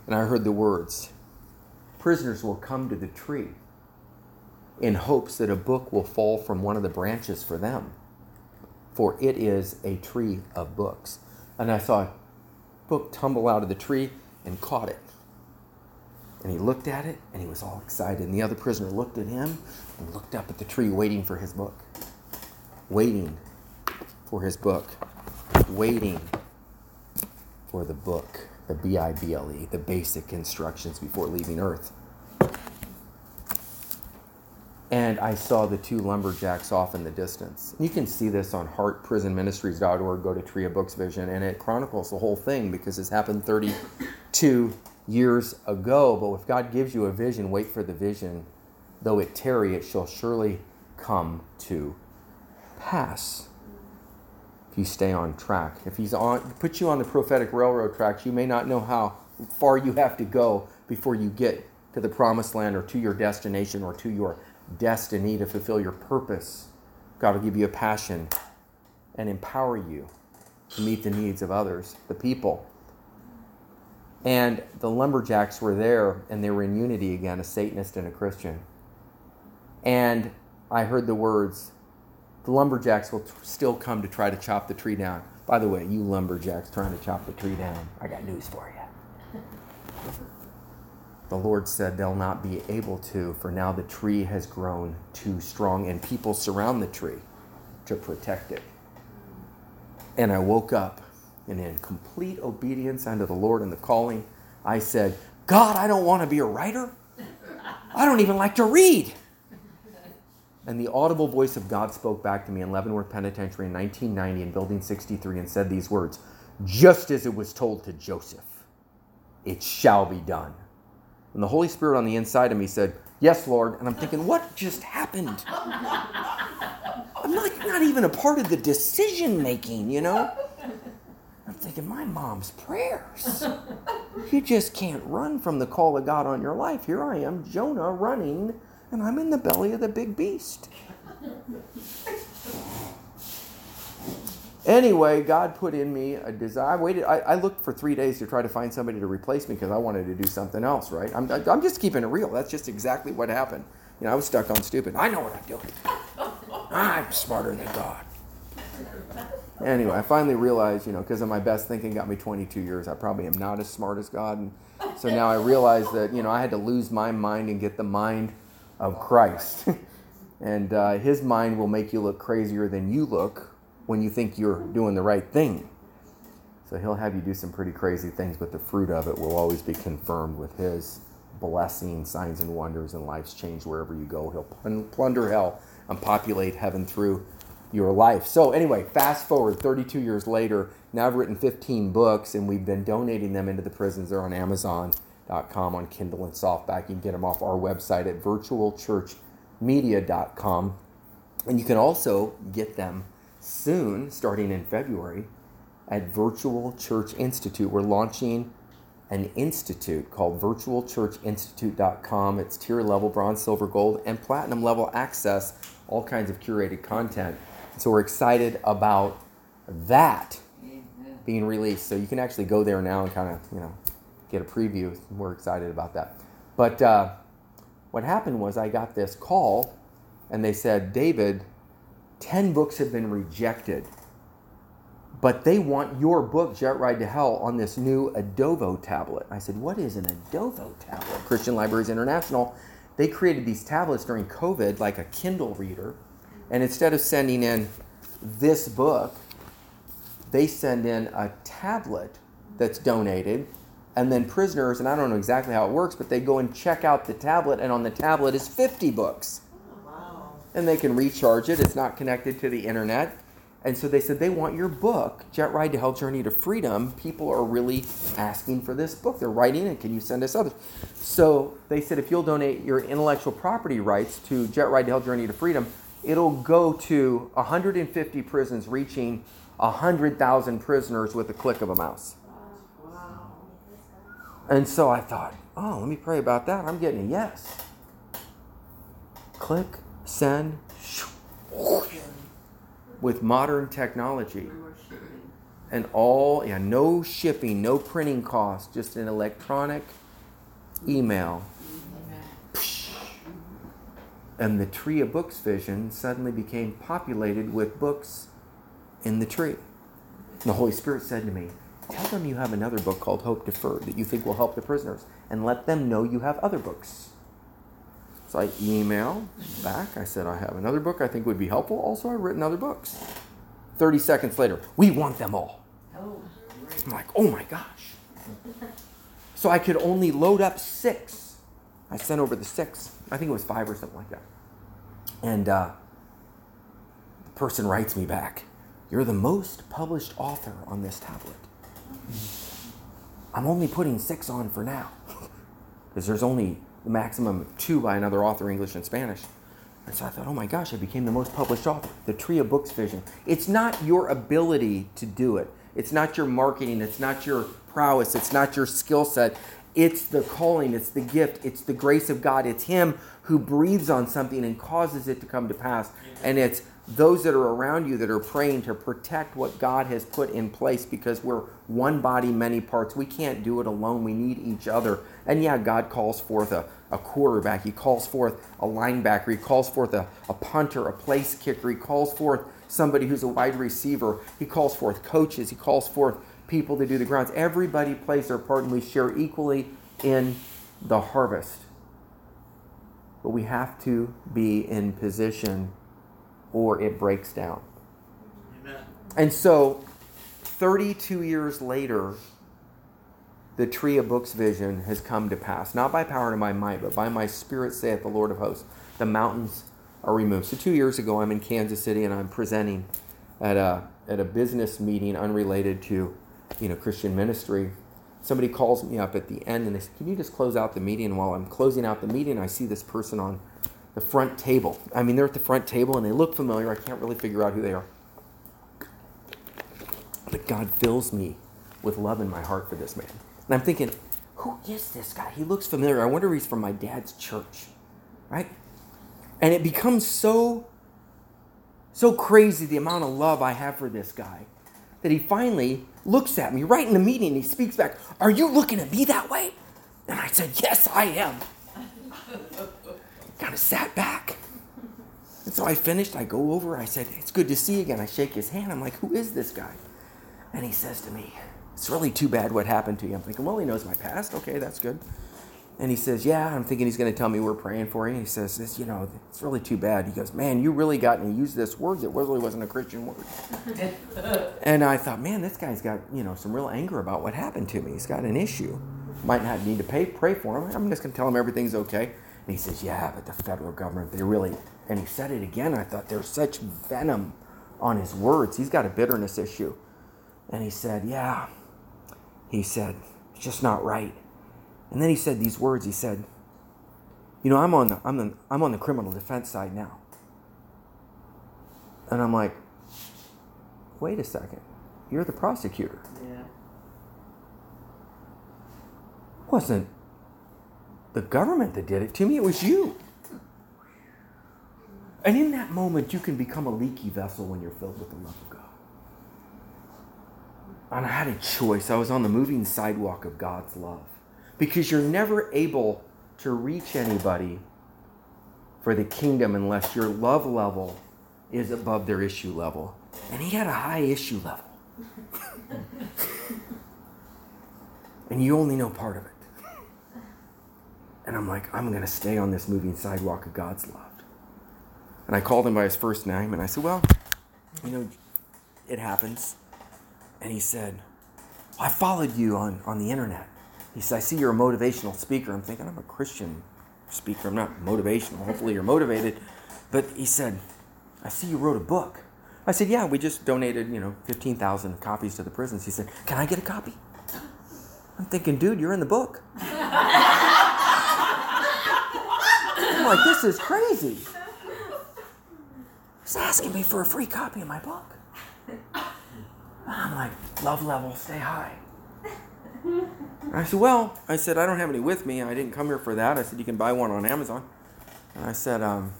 B: And I heard the words, prisoners will come to the tree in hopes that a book will fall from one of the branches for them. For it is a tree of books. And I saw a book tumble out of the tree and caught it. And he looked at it and he was all excited. And the other prisoner looked at him and looked up at the tree, waiting for his book. Waiting for his book. Waiting for the book. the B I B L E, the basic instructions before leaving Earth. And I saw the two lumberjacks off in the distance. You can see this on heartprisonministries.org. Go to Tree of Books Vision, and it chronicles the whole thing because it's happened 32 years ago. But if God gives you a vision, wait for the vision. Though it tarry, it shall surely come to pass if you stay on track. If he's on put you on the prophetic railroad tracks, you may not know how far you have to go before you get to the promised land or to your destination or to your destiny to fulfill your purpose. God will give you a passion and empower you to meet the needs of others, the people. And the lumberjacks were there and they were in unity again, a Satanist and a Christian. And I heard the words, the lumberjacks will t- still come to try to chop the tree down. By the way, you lumberjacks trying to chop the tree down, I got news for you. The Lord said they'll not be able to, for now the tree has grown too strong, and people surround the tree to protect it. And I woke up, and in complete obedience unto the Lord and the calling, I said, God, I don't want to be a writer. I don't even like to read. And the audible voice of God spoke back to me in Leavenworth Penitentiary in 1990 in Building 63 and said these words Just as it was told to Joseph, it shall be done. And the Holy Spirit on the inside of me said, Yes, Lord. And I'm thinking, What just happened? I'm not, not even a part of the decision making, you know? I'm thinking, My mom's prayers. You just can't run from the call of God on your life. Here I am, Jonah, running and I'm in the belly of the big beast. anyway, God put in me a desire. I waited. I, I, looked for three days to try to find somebody to replace me because I wanted to do something else. Right? I'm, I'm just keeping it real. That's just exactly what happened. You know, I was stuck on stupid. I know what I'm doing. I'm smarter than God. Anyway, I finally realized, you know, because of my best thinking got me 22 years, I probably am not as smart as God. And so now I realize that, you know, I had to lose my mind and get the mind of Christ. and uh, his mind will make you look crazier than you look when you think you're doing the right thing. So he'll have you do some pretty crazy things, but the fruit of it will always be confirmed with his blessing, signs, and wonders, and life's change wherever you go. He'll plunder hell and populate heaven through your life. So, anyway, fast forward 32 years later. Now I've written 15 books, and we've been donating them into the prisons. They're on Amazon com on Kindle and softback. You can get them off our website at virtualchurchmedia.com. And you can also get them soon, starting in February, at Virtual Church Institute. We're launching an institute called virtualchurchinstitute.com. It's tier level, bronze, silver, gold, and platinum level access, all kinds of curated content. So we're excited about that being released. So you can actually go there now and kind of, you know, get a preview. We're excited about that. But uh, what happened was I got this call, and they said, David, 10 books have been rejected, but they want your book, Jet Ride to Hell, on this new Edovo tablet. I said, What is an Edovo tablet? Christian Libraries International. They created these tablets during COVID, like a Kindle reader, and instead of sending in this book, they send in a tablet that's donated and then prisoners, and I don't know exactly how it works, but they go and check out the tablet, and on the tablet is 50 books. Wow. And they can recharge it, it's not connected to the internet. And so they said they want your book, Jet Ride to Hell Journey to Freedom. People are really asking for this book. They're writing it. Can you send us others? So they said if you'll donate your intellectual property rights to Jet Ride to Hell Journey to Freedom, it'll go to 150 prisons, reaching 100,000 prisoners with a click of a mouse. And so I thought, oh, let me pray about that. I'm getting a yes. Click, send, with modern technology. And all, yeah, no shipping, no printing costs, just an electronic email. And the tree of books vision suddenly became populated with books in the tree. And the Holy Spirit said to me, Tell them you have another book called Hope Deferred that you think will help the prisoners, and let them know you have other books. So I email back. I said, I have another book I think would be helpful. Also, I've written other books. 30 seconds later, we want them all. Oh, I'm like, oh my gosh. So I could only load up six. I sent over the six. I think it was five or something like that. And uh, the person writes me back You're the most published author on this tablet. Mm. I'm only putting six on for now because there's only the maximum of two by another author, English and Spanish. And so I thought, oh my gosh, I became the most published author. The Tree of Books vision. It's not your ability to do it, it's not your marketing, it's not your prowess, it's not your skill set. It's the calling, it's the gift, it's the grace of God. It's Him who breathes on something and causes it to come to pass. And it's those that are around you that are praying to protect what God has put in place because we're one body, many parts. We can't do it alone. We need each other. And yeah, God calls forth a, a quarterback, He calls forth a linebacker, He calls forth a, a punter, a place kicker, He calls forth somebody who's a wide receiver, He calls forth coaches, He calls forth people to do the grounds. Everybody plays their part and we share equally in the harvest. But we have to be in position or it breaks down. Amen. And so, 32 years later, the tree of books vision has come to pass, not by power and by might, but by my spirit, saith the Lord of hosts. The mountains are removed. So, two years ago, I'm in Kansas City and I'm presenting at a, at a business meeting unrelated to you know, Christian ministry. Somebody calls me up at the end and they say, Can you just close out the meeting? And while I'm closing out the meeting, I see this person on the front table. I mean, they're at the front table and they look familiar. I can't really figure out who they are. But God fills me with love in my heart for this man. And I'm thinking, who is this guy? He looks familiar. I wonder if he's from my dad's church, right? And it becomes so, so crazy the amount of love I have for this guy that he finally looks at me right in the meeting and he speaks back, Are you looking at me that way? And I said, Yes, I am kind of sat back. And so I finished. I go over. I said, It's good to see you again. I shake his hand. I'm like, Who is this guy? And he says to me, It's really too bad what happened to you. I'm thinking, Well, he knows my past. Okay, that's good. And he says, Yeah, I'm thinking he's going to tell me we're praying for you. And He says, this, You know, it's really too bad. He goes, Man, you really got, and used this word that really wasn't a Christian word. and I thought, Man, this guy's got, you know, some real anger about what happened to me. He's got an issue. Might not need to pay, pray for him. I'm just going to tell him everything's okay. And he says, Yeah, but the federal government, they really, and he said it again. I thought there's such venom on his words. He's got a bitterness issue. And he said, Yeah. He said, It's just not right. And then he said these words. He said, You know, I'm on the, I'm the, I'm on the criminal defense side now. And I'm like, Wait a second. You're the prosecutor. Yeah. Wasn't the government that did it to me, it was you. And in that moment, you can become a leaky vessel when you're filled with the love of God. And I had a choice. I was on the moving sidewalk of God's love. Because you're never able to reach anybody for the kingdom unless your love level is above their issue level. And he had a high issue level. and you only know part of it. And I'm like, I'm going to stay on this moving sidewalk of God's love. And I called him by his first name and I said, Well, you know, it happens. And he said, well, I followed you on, on the internet. He said, I see you're a motivational speaker. I'm thinking, I'm a Christian speaker. I'm not motivational. Hopefully you're motivated. But he said, I see you wrote a book. I said, Yeah, we just donated, you know, 15,000 copies to the prisons. He said, Can I get a copy? I'm thinking, dude, you're in the book. Like, this is crazy. He's asking me for a free copy of my book. I'm like, love level, stay high. I said, well, I said, I don't have any with me. I didn't come here for that. I said, you can buy one on Amazon. And I said, um,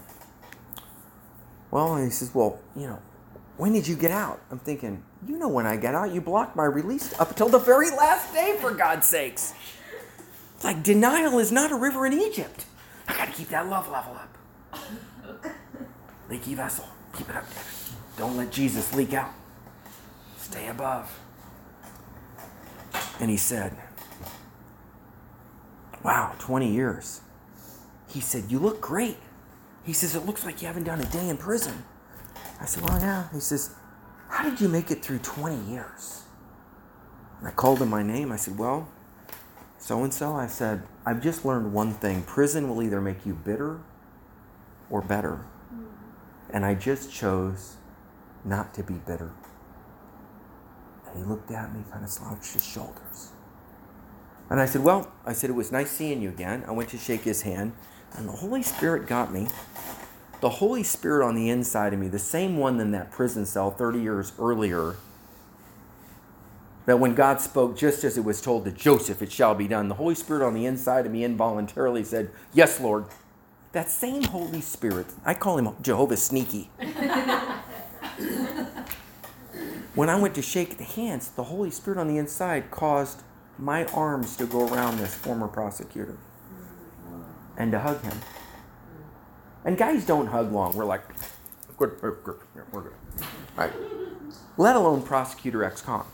B: well, and he says, well, you know, when did you get out? I'm thinking, you know when I get out. You blocked my release up until the very last day, for God's sakes. Like denial is not a river in Egypt. I got to keep that love level up. Leaky vessel. Keep it up, David. Don't let Jesus leak out. Stay above. And he said, Wow, 20 years. He said, You look great. He says, It looks like you haven't done a day in prison. I said, Well, yeah. He says, How did you make it through 20 years? And I called him my name. I said, Well, so and so? I said, I've just learned one thing prison will either make you bitter or better. Mm-hmm. And I just chose not to be bitter. And he looked at me, kind of slouched his shoulders. And I said, Well, I said, it was nice seeing you again. I went to shake his hand, and the Holy Spirit got me. The Holy Spirit on the inside of me, the same one in that prison cell 30 years earlier, that when God spoke, just as it was told to Joseph, it shall be done, the Holy Spirit on the inside of me involuntarily said, Yes, Lord. That same Holy Spirit, I call him Jehovah Sneaky. when I went to shake the hands, the Holy Spirit on the inside caused my arms to go around this former prosecutor and to hug him. And guys don't hug long. We're like, good, good, good, we're good. All right. Let alone prosecutor ex con.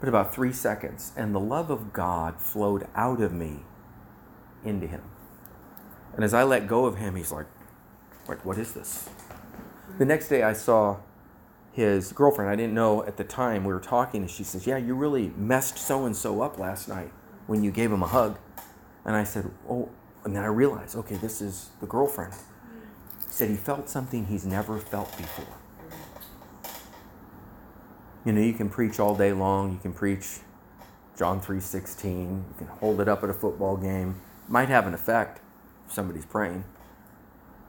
B: But about three seconds, and the love of God flowed out of me into him. And as I let go of him, he's like, like, what is this? The next day I saw his girlfriend. I didn't know at the time we were talking, and she says, Yeah, you really messed so and so up last night when you gave him a hug. And I said, Oh, and then I realized, okay, this is the girlfriend. He said he felt something he's never felt before. You know, you can preach all day long, you can preach John 3:16, you can hold it up at a football game. Might have an effect if somebody's praying.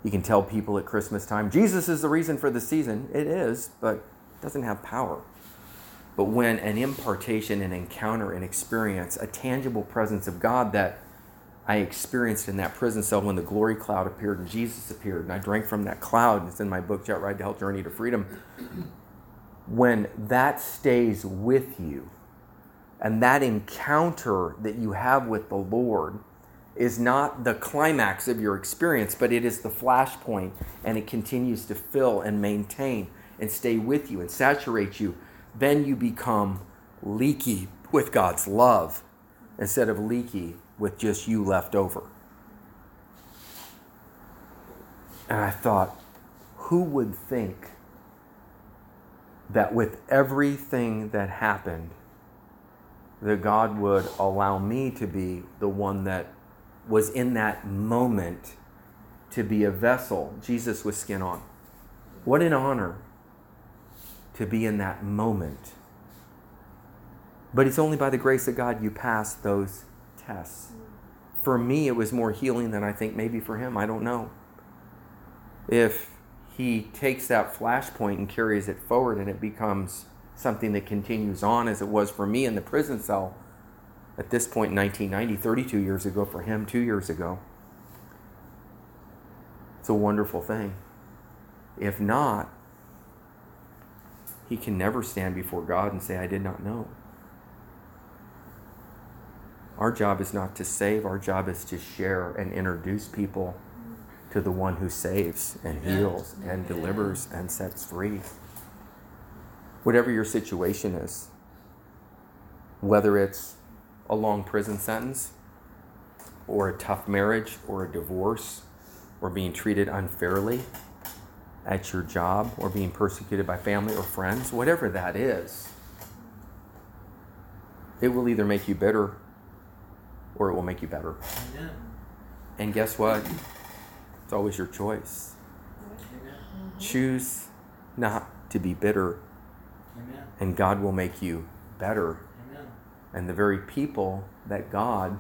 B: You can tell people at Christmas time, Jesus is the reason for the season. It is, but it doesn't have power. But when an impartation, an encounter, an experience, a tangible presence of God that I experienced in that prison cell when the glory cloud appeared and Jesus appeared, and I drank from that cloud, and it's in my book, Jet Ride to Hell Journey to Freedom. When that stays with you, and that encounter that you have with the Lord, is not the climax of your experience, but it is the flashpoint, and it continues to fill and maintain and stay with you and saturate you. Then you become leaky with God's love instead of leaky with just you left over. And I thought, who would think that with everything that happened, that God would allow me to be the one that was in that moment to be a vessel, Jesus with skin on. What an honor to be in that moment. But it's only by the grace of God you pass those tests. For me, it was more healing than I think maybe for him. I don't know. If he takes that flashpoint and carries it forward and it becomes something that continues on as it was for me in the prison cell, at this point in 1990, 32 years ago for him, two years ago. It's a wonderful thing. If not, he can never stand before God and say, I did not know. Our job is not to save, our job is to share and introduce people to the one who saves and heals and delivers and sets free. Whatever your situation is, whether it's a long prison sentence, or a tough marriage, or a divorce, or being treated unfairly at your job, or being persecuted by family or friends, whatever that is, it will either make you bitter or it will make you better. And guess what? It's always your choice. Amen. Choose not to be bitter, Amen. and God will make you better and the very people that God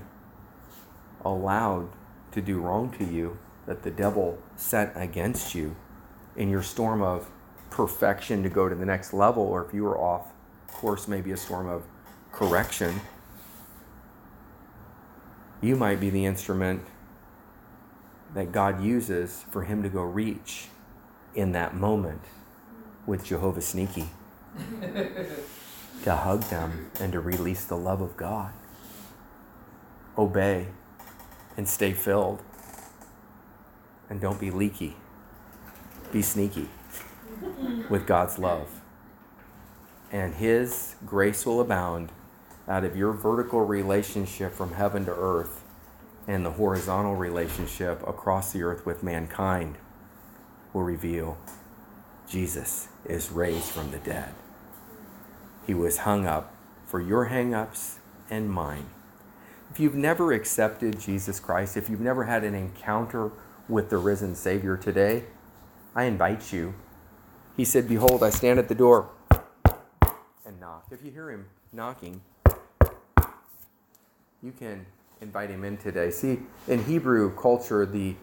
B: allowed to do wrong to you, that the devil sent against you in your storm of perfection to go to the next level, or if you were off course, maybe a storm of correction, you might be the instrument that God uses for him to go reach in that moment with Jehovah Sneaky. to hug them and to release the love of God. Obey and stay filled. And don't be leaky. Be sneaky with God's love. And His grace will abound out of your vertical relationship from heaven to earth and the horizontal relationship across the earth with mankind will reveal Jesus is raised from the dead. He was hung up for your hang-ups and mine. If you've never accepted Jesus Christ, if you've never had an encounter with the risen Savior today, I invite you. He said, Behold, I stand at the door and knock. If you hear him knocking, you can invite him in today. See, in Hebrew culture, the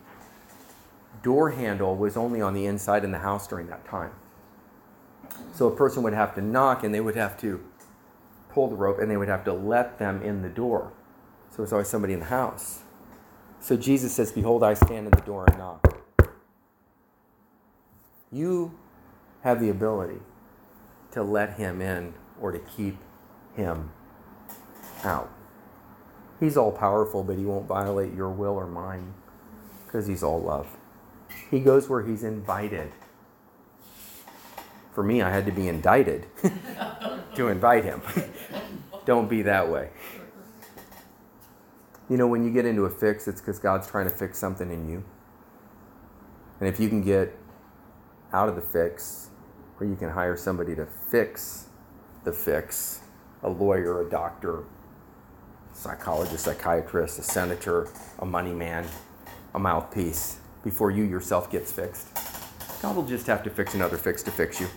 B: door handle was only on the inside in the house during that time. So a person would have to knock and they would have to pull the rope and they would have to let them in the door. So it's always somebody in the house. So Jesus says, Behold, I stand at the door and knock. You have the ability to let him in or to keep him out. He's all powerful, but he won't violate your will or mine because he's all love. He goes where he's invited. For me, I had to be indicted to invite him. Don't be that way. You know, when you get into a fix, it's because God's trying to fix something in you. And if you can get out of the fix, or you can hire somebody to fix the fix a lawyer, a doctor, psychologist, psychiatrist, a senator, a money man, a mouthpiece before you yourself gets fixed. God will just have to fix another fix to fix you.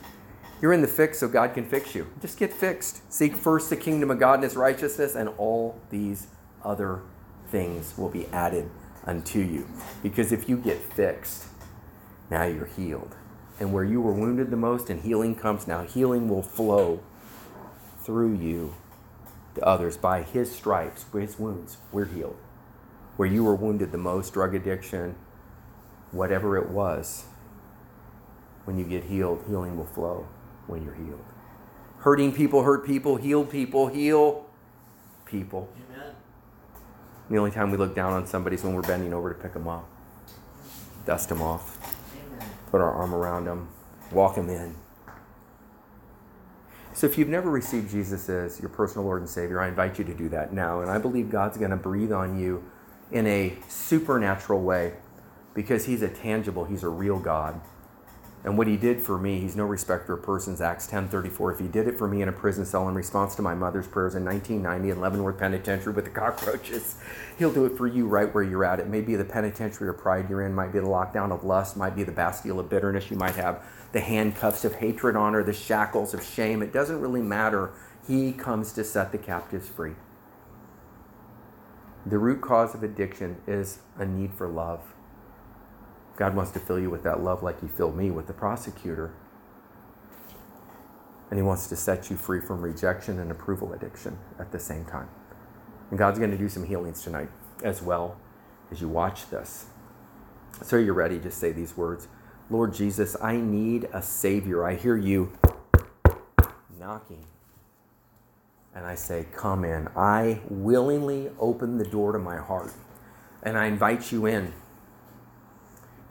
B: You're in the fix so God can fix you. Just get fixed. Seek first the kingdom of God and his righteousness, and all these other things will be added unto you. Because if you get fixed, now you're healed. And where you were wounded the most and healing comes now, healing will flow through you to others by his stripes, his wounds. We're healed. Where you were wounded the most, drug addiction, whatever it was, when you get healed, healing will flow when you're healed. Hurting people hurt people, heal people heal people. The only time we look down on somebody is when we're bending over to pick them up, dust them off, Amen. put our arm around them, walk them in. So if you've never received Jesus as your personal Lord and Savior, I invite you to do that now. And I believe God's going to breathe on you in a supernatural way because He's a tangible, He's a real God. And what he did for me, he's no respecter of persons, Acts 10.34. If he did it for me in a prison cell in response to my mother's prayers in 1990 in Leavenworth Penitentiary with the cockroaches, he'll do it for you right where you're at. It may be the penitentiary of pride you're in, might be the lockdown of lust, might be the bastille of bitterness. You might have the handcuffs of hatred on or the shackles of shame. It doesn't really matter. He comes to set the captives free. The root cause of addiction is a need for love. God wants to fill you with that love like He filled me with the prosecutor. And He wants to set you free from rejection and approval addiction at the same time. And God's going to do some healings tonight as well as you watch this. So you're ready, just say these words Lord Jesus, I need a Savior. I hear you knocking. And I say, Come in. I willingly open the door to my heart. And I invite you in.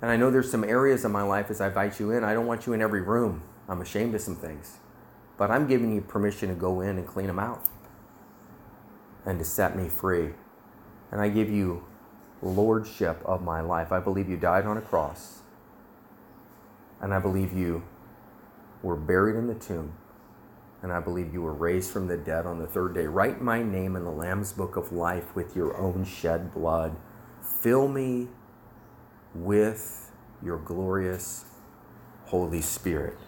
B: And I know there's some areas of my life as I invite you in, I don't want you in every room. I'm ashamed of some things. But I'm giving you permission to go in and clean them out and to set me free. And I give you lordship of my life. I believe you died on a cross. And I believe you were buried in the tomb. And I believe you were raised from the dead on the third day. Write my name in the Lamb's book of life with your own shed blood. Fill me with your glorious Holy Spirit,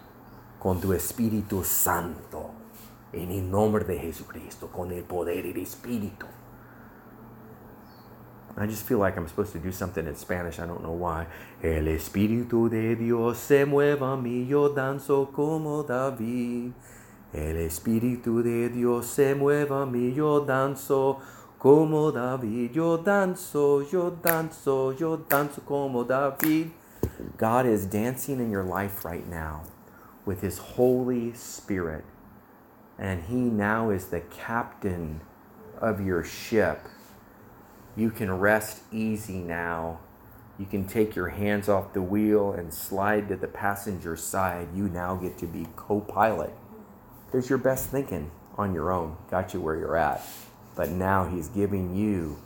B: con tu Espíritu Santo, en el nombre de Jesucristo, con el poder y el Espíritu. I just feel like I'm supposed to do something in Spanish. I don't know why. El Espíritu de Dios se mueva a mí, yo danzo como David. El Espíritu de Dios se mueva a mí, yo danzo como David. Yo danzo, yo danzo, yo danzo como David. God is dancing in your life right now with His Holy Spirit. And He now is the captain of your ship. You can rest easy now. You can take your hands off the wheel and slide to the passenger side. You now get to be co pilot. There's your best thinking on your own. Got you where you're at. But now he's giving you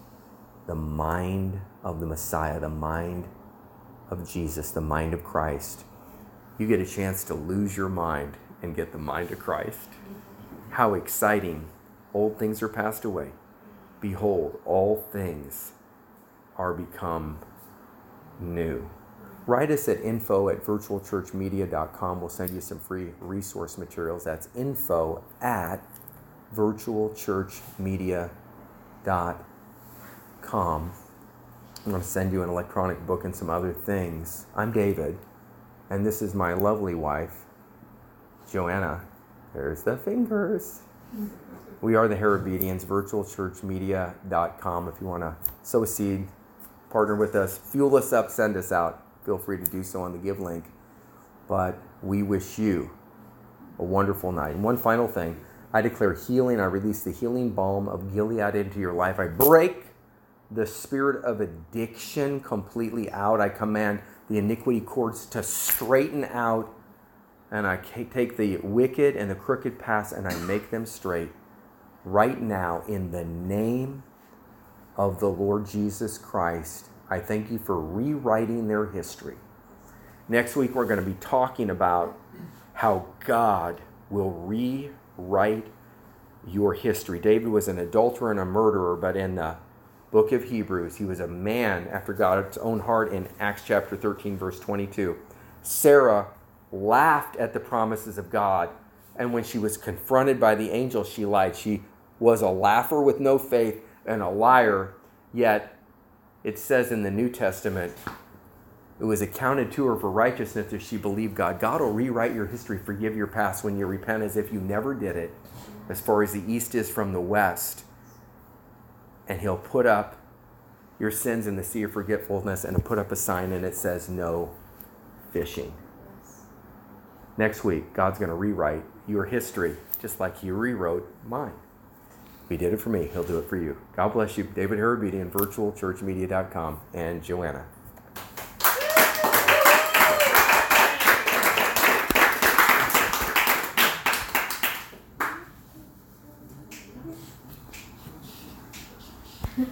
B: the mind of the Messiah, the mind of Jesus, the mind of Christ. You get a chance to lose your mind and get the mind of Christ. How exciting old things are passed away. Behold, all things are become new. Write us at info at virtualchurchmedia.com. We'll send you some free resource materials. That's info at virtualchurchmedia.com. I'm going to send you an electronic book and some other things. I'm David, and this is my lovely wife, Joanna. There's the fingers. We are the Hairabedians, virtualchurchmedia.com. If you want to sow a seed, partner with us, fuel us up, send us out. Feel free to do so on the give link. But we wish you a wonderful night. And one final thing I declare healing. I release the healing balm of Gilead into your life. I break the spirit of addiction completely out. I command the iniquity cords to straighten out. And I take the wicked and the crooked paths and I make them straight right now in the name of the Lord Jesus Christ. I thank you for rewriting their history. Next week, we're going to be talking about how God will rewrite your history. David was an adulterer and a murderer, but in the book of Hebrews, he was a man after God's own heart in Acts chapter 13, verse 22. Sarah laughed at the promises of God, and when she was confronted by the angel, she lied. She was a laugher with no faith and a liar, yet it says in the New Testament, it was accounted to her for righteousness if she believed God. God will rewrite your history, forgive your past when you repent as if you never did it, as far as the east is from the west. And He'll put up your sins in the sea of forgetfulness and put up a sign and it says no fishing. Next week, God's going to rewrite your history just like He rewrote mine. He did it for me. He'll do it for you. God bless you. David Hairabedian, virtualchurchmedia.com, and Joanna.